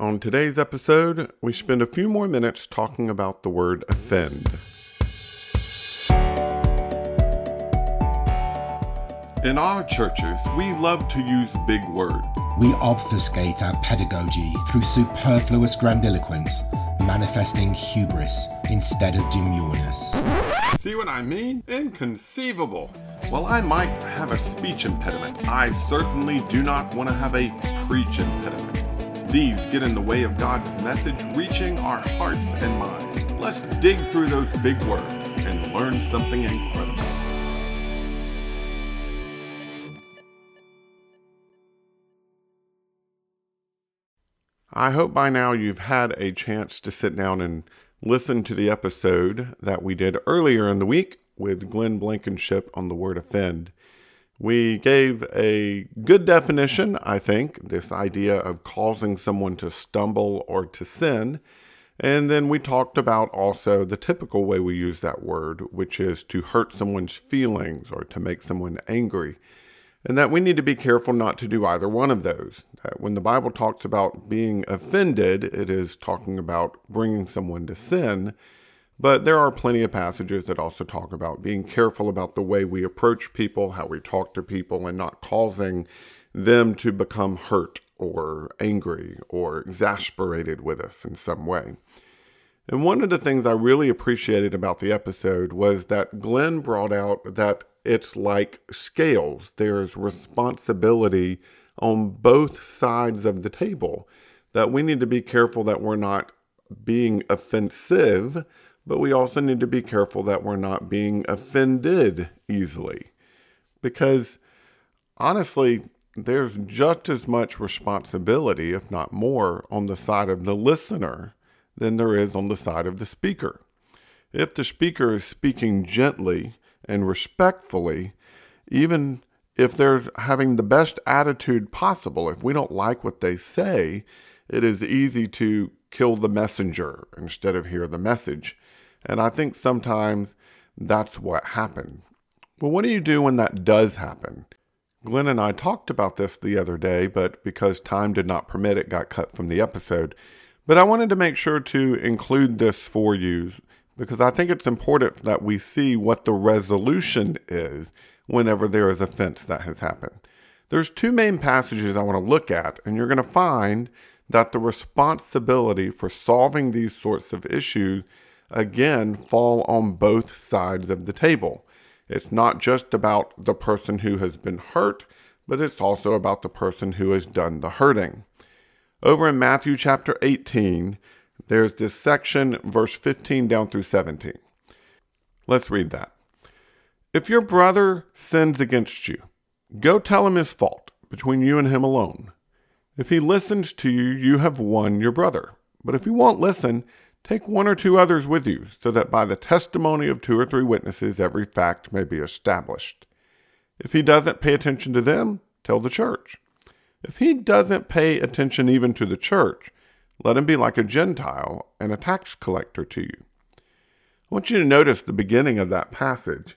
On today's episode, we spend a few more minutes talking about the word offend. In our churches, we love to use big words. We obfuscate our pedagogy through superfluous grandiloquence, manifesting hubris instead of demureness. See what I mean? Inconceivable. While I might have a speech impediment, I certainly do not want to have a preach impediment. These get in the way of God's message reaching our hearts and minds. Let's dig through those big words and learn something incredible. I hope by now you've had a chance to sit down and listen to the episode that we did earlier in the week with Glenn Blankenship on the word offend. We gave a good definition, I think, this idea of causing someone to stumble or to sin. And then we talked about also the typical way we use that word, which is to hurt someone's feelings or to make someone angry and that we need to be careful not to do either one of those. That when the Bible talks about being offended, it is talking about bringing someone to sin. But there are plenty of passages that also talk about being careful about the way we approach people, how we talk to people, and not causing them to become hurt or angry or exasperated with us in some way. And one of the things I really appreciated about the episode was that Glenn brought out that it's like scales. There's responsibility on both sides of the table. That we need to be careful that we're not being offensive, but we also need to be careful that we're not being offended easily. Because honestly, there's just as much responsibility, if not more, on the side of the listener than there is on the side of the speaker. If the speaker is speaking gently and respectfully, even if they're having the best attitude possible, if we don't like what they say, it is easy to kill the messenger instead of hear the message. And I think sometimes that's what happened. Well, what do you do when that does happen? Glenn and I talked about this the other day, but because time did not permit it, got cut from the episode. But I wanted to make sure to include this for you because I think it's important that we see what the resolution is whenever there is offense that has happened. There's two main passages I want to look at, and you're going to find that the responsibility for solving these sorts of issues again fall on both sides of the table. It's not just about the person who has been hurt, but it's also about the person who has done the hurting. Over in Matthew chapter 18, there's this section, verse 15 down through 17. Let's read that. If your brother sins against you, go tell him his fault between you and him alone. If he listens to you, you have won your brother. But if he won't listen, take one or two others with you, so that by the testimony of two or three witnesses every fact may be established. If he doesn't pay attention to them, tell the church. If he doesn't pay attention even to the church, let him be like a Gentile and a tax collector to you. I want you to notice the beginning of that passage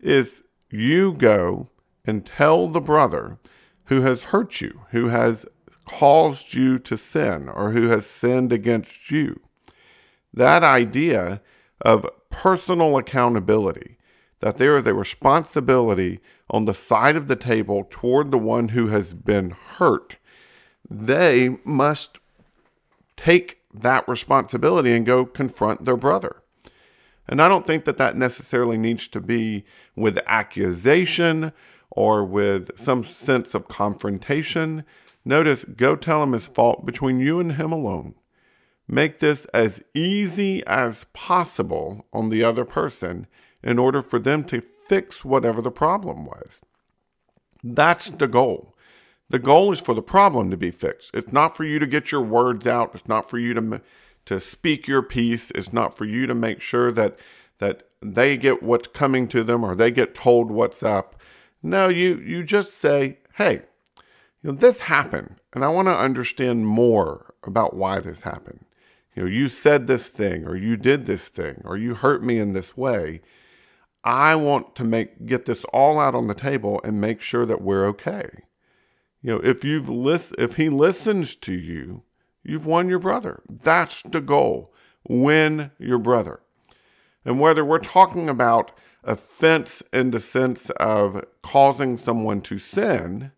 is you go and tell the brother who has hurt you, who has caused you to sin, or who has sinned against you. That idea of personal accountability, that there is a responsibility on the side of the table toward the one who has been hurt, they must take that responsibility and go confront their brother. And I don't think that that necessarily needs to be with accusation or with some sense of confrontation. Notice, go tell him his fault between you and him alone. Make this as easy as possible on the other person in order for them to fix whatever the problem was. That's the goal. The goal is for the problem to be fixed. It's not for you to get your words out. It's not for you to to speak your piece. It's not for you to make sure that that they get what's coming to them or they get told what's up. No, you you just say, "Hey, you know this happened, and I want to understand more about why this happened. You know, you said this thing or you did this thing or you hurt me in this way. I want to make get this all out on the table and make sure that we're okay." You know, if you've if he listens to you, you've won your brother. That's the goal. Win your brother. And whether we're talking about offense in the sense of causing someone to sin,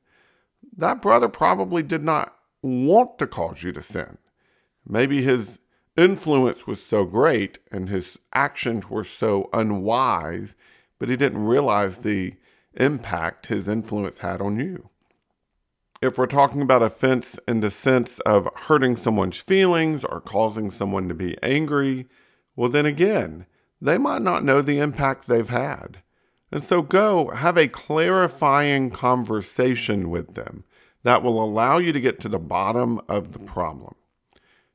that brother probably did not want to cause you to sin. Maybe his influence was so great and his actions were so unwise, but he didn't realize the impact his influence had on you. If we're talking about offense in the sense of hurting someone's feelings or causing someone to be angry, well, then again, they might not know the impact they've had. And so go have a clarifying conversation with them that will allow you to get to the bottom of the problem.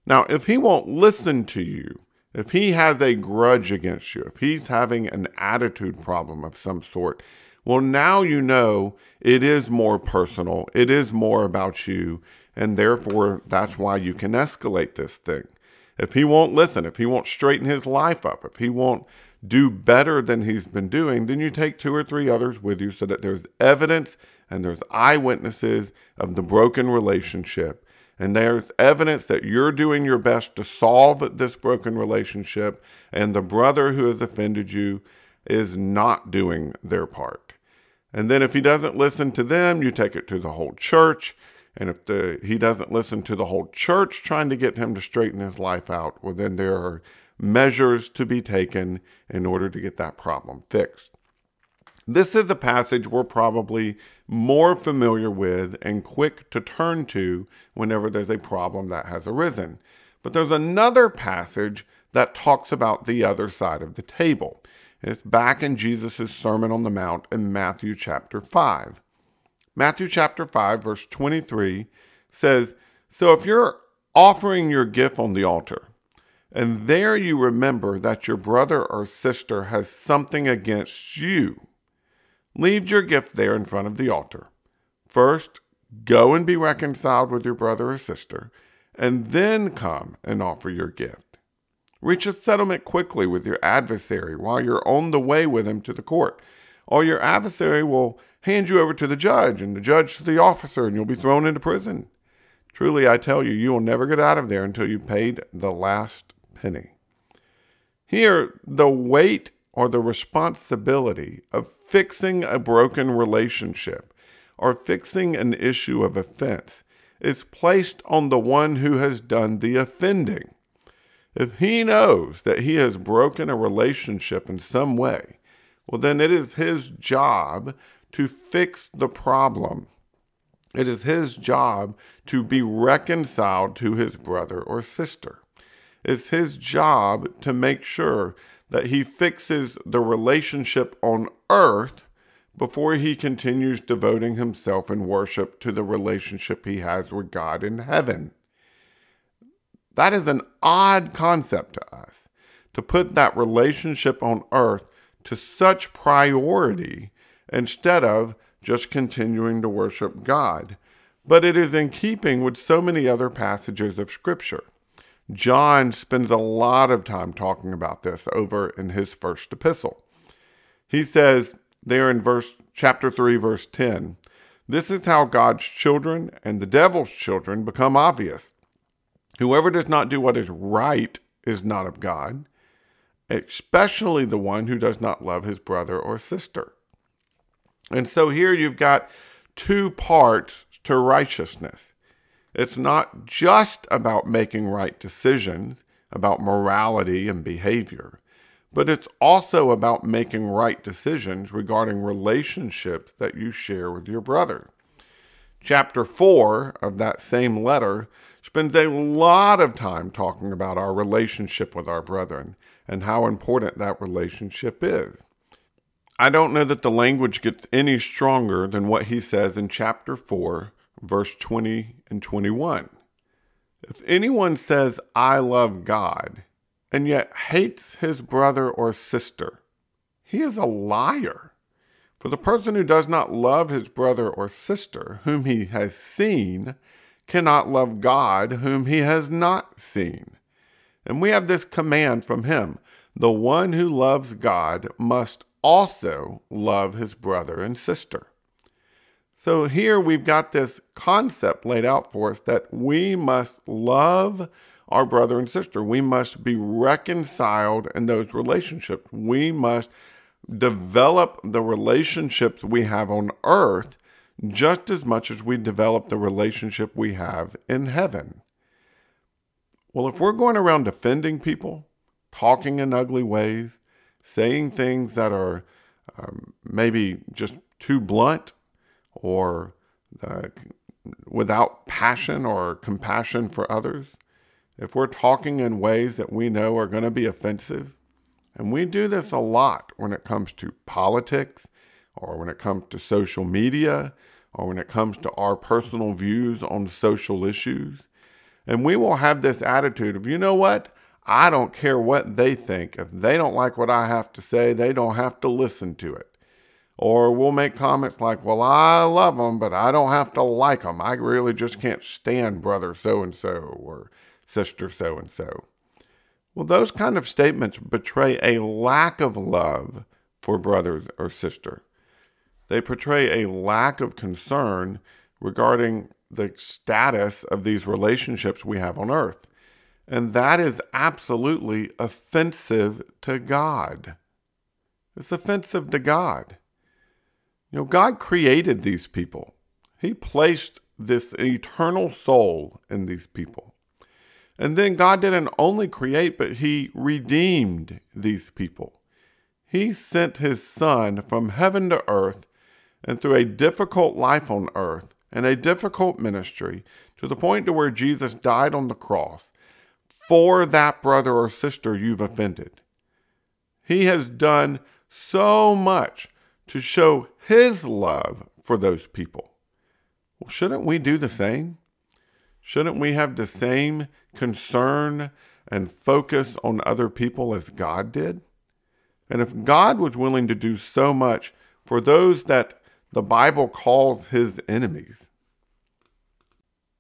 Now, if he won't listen to you, if he has a grudge against you, if he's having an attitude problem of some sort, well, now you know it is more personal, it is more about you, and therefore that's why you can escalate this thing. If he won't listen, if he won't straighten his life up, if he won't do better than he's been doing, then you take two or three others with you so that there's evidence and there's eyewitnesses of the broken relationship and there's evidence that you're doing your best to solve this broken relationship, and the brother who has offended you is not doing their part. And then if he doesn't listen to them, you take it to the whole church. And if the, he doesn't listen to the whole church trying to get him to straighten his life out, well, then there are measures to be taken in order to get that problem fixed. This is a passage we're probably more familiar with and quick to turn to whenever there's a problem that has arisen. But there's another passage that talks about the other side of the table. It's back in Jesus' Sermon on the Mount in Matthew chapter 5. Matthew chapter 5, verse 23 says, So if you're offering your gift on the altar, and there you remember that your brother or sister has something against you, Leave your gift there in front of the altar. First, go and be reconciled with your brother or sister, and then come and offer your gift. Reach a settlement quickly with your adversary while you're on the way with him to the court, or your adversary will hand you over to the judge, and the judge to the officer, and you'll be thrown into prison. Truly, I tell you, you will never get out of there until you paid the last penny. Here, the weight or the responsibility of fixing a broken relationship or fixing an issue of offense is placed on the one who has done the offending. If he knows that he has broken a relationship in some way, well, then it is his job to fix the problem. It is his job to be reconciled to his brother or sister. It's his job to make sure that he fixes the relationship on earth before he continues devoting himself in worship to the relationship he has with God in heaven. That is an odd concept to us to put that relationship on earth to such priority instead of just continuing to worship God. But it is in keeping with so many other passages of Scripture. John spends a lot of time talking about this over in his first epistle. He says there in verse chapter 3 verse 10, this is how God's children and the devil's children become obvious. Whoever does not do what is right is not of God, especially the one who does not love his brother or sister. And so here you've got two parts to righteousness. It's not just about making right decisions, about morality and behavior, but it's also about making right decisions regarding relationships that you share with your brother. Chapter 4 of that same letter spends a lot of time talking about our relationship with our brethren and how important that relationship is. I don't know that the language gets any stronger than what he says in chapter 4, verse 20 and 21. If anyone says, I love God, and yet hates his brother or sister, he is a liar. For the person who does not love his brother or sister, whom he has seen, cannot love God, whom he has not seen. And we have this command from him the one who loves God must also love his brother and sister. So here we've got this concept laid out for us that we must love our brother and sister. We must be reconciled in those relationships. We must develop the relationships we have on earth just as much as we develop the relationship we have in heaven. Well, if we're going around defending people, talking in ugly ways, saying things that are um, maybe just too blunt or without passion or compassion for others, if we're talking in ways that we know are going to be offensive, and we do this a lot when it comes to politics or when it comes to social media or when it comes to our personal views on social issues. And we will have this attitude of, you know what? I don't care what they think. If they don't like what I have to say, they don't have to listen to it. Or we'll make comments like, well, I love them, but I don't have to like them. I really just can't stand brother so and so or sister so and so. Well, those kind of statements betray a lack of love for brother or sister. They portray a lack of concern regarding the status of these relationships we have on earth. And that is absolutely offensive to God. It's offensive to God. Know, God created these people, He placed this eternal soul in these people. And then God didn't only create, but He redeemed these people. He sent His Son from heaven to earth and through a difficult life on earth and a difficult ministry to the point to where Jesus died on the cross for that brother or sister you've offended. He has done so much to show his love for those people. Well, shouldn't we do the same? Shouldn't we have the same concern and focus on other people as God did? And if God was willing to do so much for those that the Bible calls his enemies,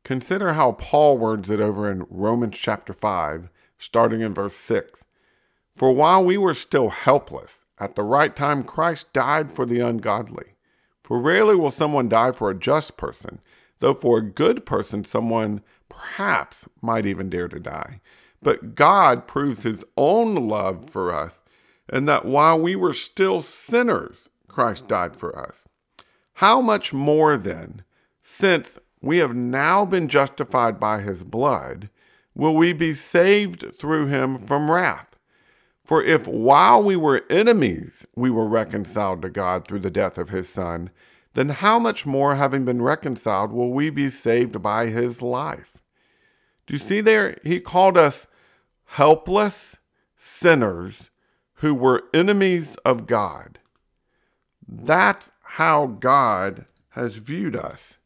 consider how Paul words it over in Romans chapter 5, starting in verse 6. For while we were still helpless, at the right time Christ died for the ungodly. For rarely will someone die for a just person though for a good person, someone perhaps might even dare to die. But God proves his own love for us, and that while we were still sinners, Christ died for us. How much more then, since we have now been justified by his blood, will we be saved through him from wrath? For if while we were enemies, we were reconciled to God through the death of his Son, then how much more, having been reconciled, will we be saved by his life? Do you see there? He called us helpless sinners who were enemies of God. That's how God has viewed us.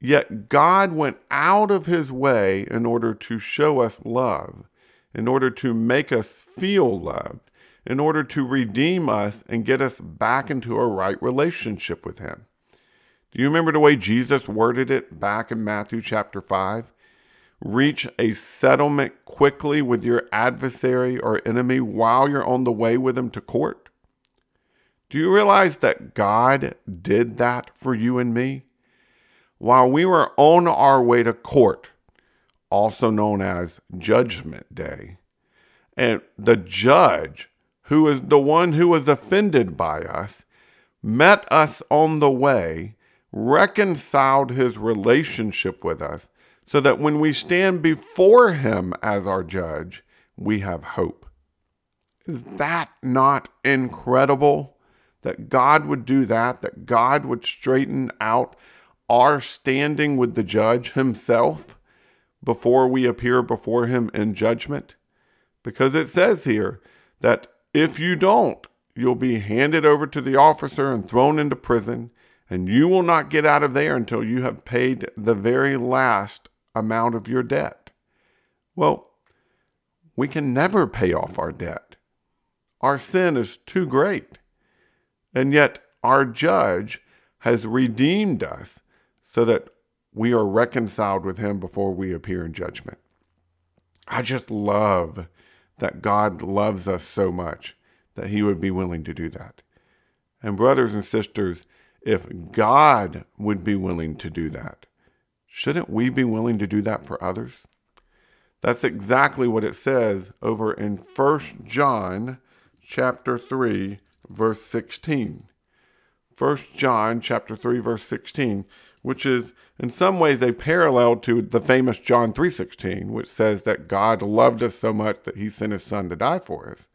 Yet God went out of his way in order to show us love, in order to make us feel loved, in order to redeem us and get us back into a right relationship with Him. Do you remember the way Jesus worded it back in Matthew chapter 5? Reach a settlement quickly with your adversary or enemy while you're on the way with him to court. Do you realize that God did that for you and me? While we were on our way to court, also known as Judgment Day, and the judge who is the one who was offended by us, met us on the way, reconciled his relationship with us, so that when we stand before him as our judge, we have hope. Is that not incredible? That God would do that, that God would straighten out our standing with the judge himself before we appear before him in judgment? Because it says here that if you don't, you'll be handed over to the officer and thrown into prison, and you will not get out of there until you have paid the very last amount of your debt. Well, we can never pay off our debt. Our sin is too great. And yet, our judge has redeemed us so that we are reconciled with him before we appear in judgment. I just love that God loves us so much that he would be willing to do that. And, brothers and sisters, if God would be willing to do that, shouldn't we be willing to do that for others? That's exactly what it says over in 1 John chapter 3 verse 16. 1 John chapter 3 verse 16, which is in some ways a parallel to the famous John 3:16, which says that God loved us so much that he sent his son to die for us.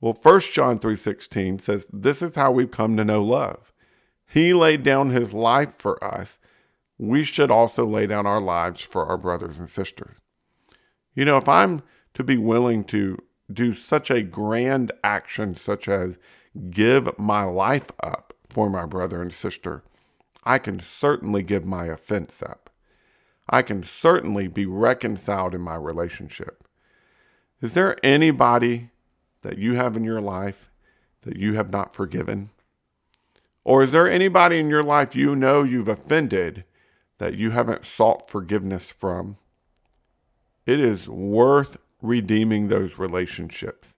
Well, 1 John 3:16 says this is how we've come to know love. He laid down his life for us. We should also lay down our lives for our brothers and sisters. You know, if I'm to be willing to do such a grand action such as give my life up for my brother and sister, I can certainly give my offense up. I can certainly be reconciled in my relationship. Is there anybody that you have in your life that you have not forgiven? Or is there anybody in your life you know you've offended that you haven't sought forgiveness from? It is worth redeeming those relationships.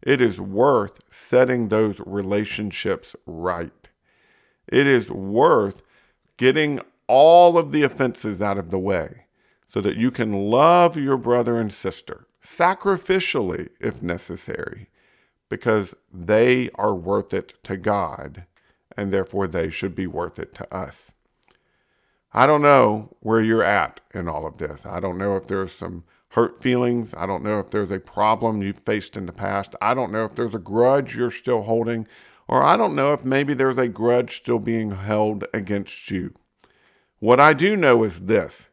It is worth setting those relationships right. It is worth getting all of the offenses out of the way so that you can love your brother and sister sacrificially if necessary, because they are worth it to God, and therefore they should be worth it to us. I don't know where you're at in all of this. I don't know if there's some hurt feelings. I don't know if there's a problem you've faced in the past. I don't know if there's a grudge you're still holding, or I don't know if maybe there's a grudge still being held against you. What I do know is this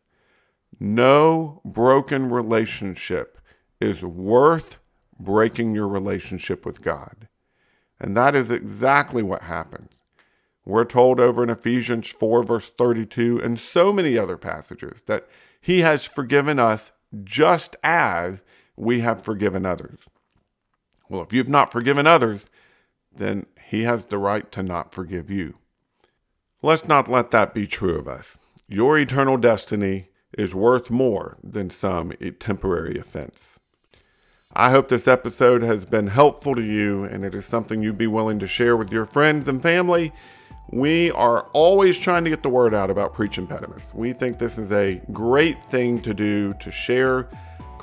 no broken relationship is worth breaking your relationship with God. And that is exactly what happens. We're told over in Ephesians 4, verse 32, and so many other passages that He has forgiven us just as we have forgiven others. Well, if you've not forgiven others, then He has the right to not forgive you. Let's not let that be true of us. Your eternal destiny is worth more than some temporary offense. I hope this episode has been helpful to you and it is something you'd be willing to share with your friends and family. We are always trying to get the word out about preach impediments. We think this is a great thing to do to share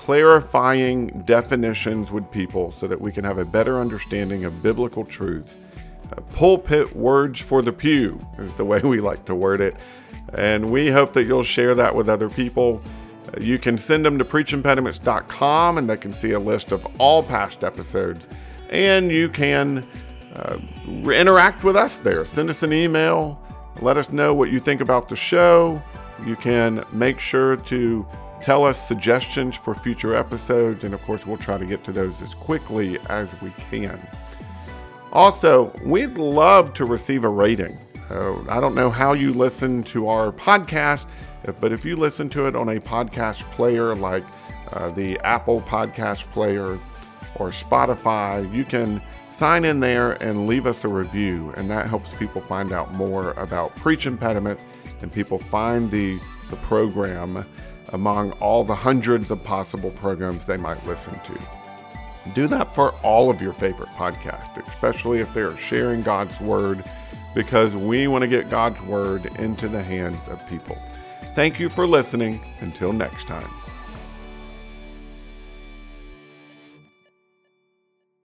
clarifying definitions with people so that we can have a better understanding of biblical truths. Uh, pulpit words for the pew is the way we like to word it. And we hope that you'll share that with other people. Uh, you can send them to preachimpediments.com and they can see a list of all past episodes. And you can uh, interact with us there. Send us an email. Let us know what you think about the show. You can make sure to tell us suggestions for future episodes. And of course, we'll try to get to those as quickly as we can. Also, we'd love to receive a rating. Uh, I don't know how you listen to our podcast, but if you listen to it on a podcast player like uh, the Apple Podcast Player or Spotify, you can sign in there and leave us a review, and that helps people find out more about preach impediments and people find the, the program among all the hundreds of possible programs they might listen to. Do that for all of your favorite podcasts, especially if they're sharing God's Word, because we want to get God's Word into the hands of people. Thank you for listening. Until next time.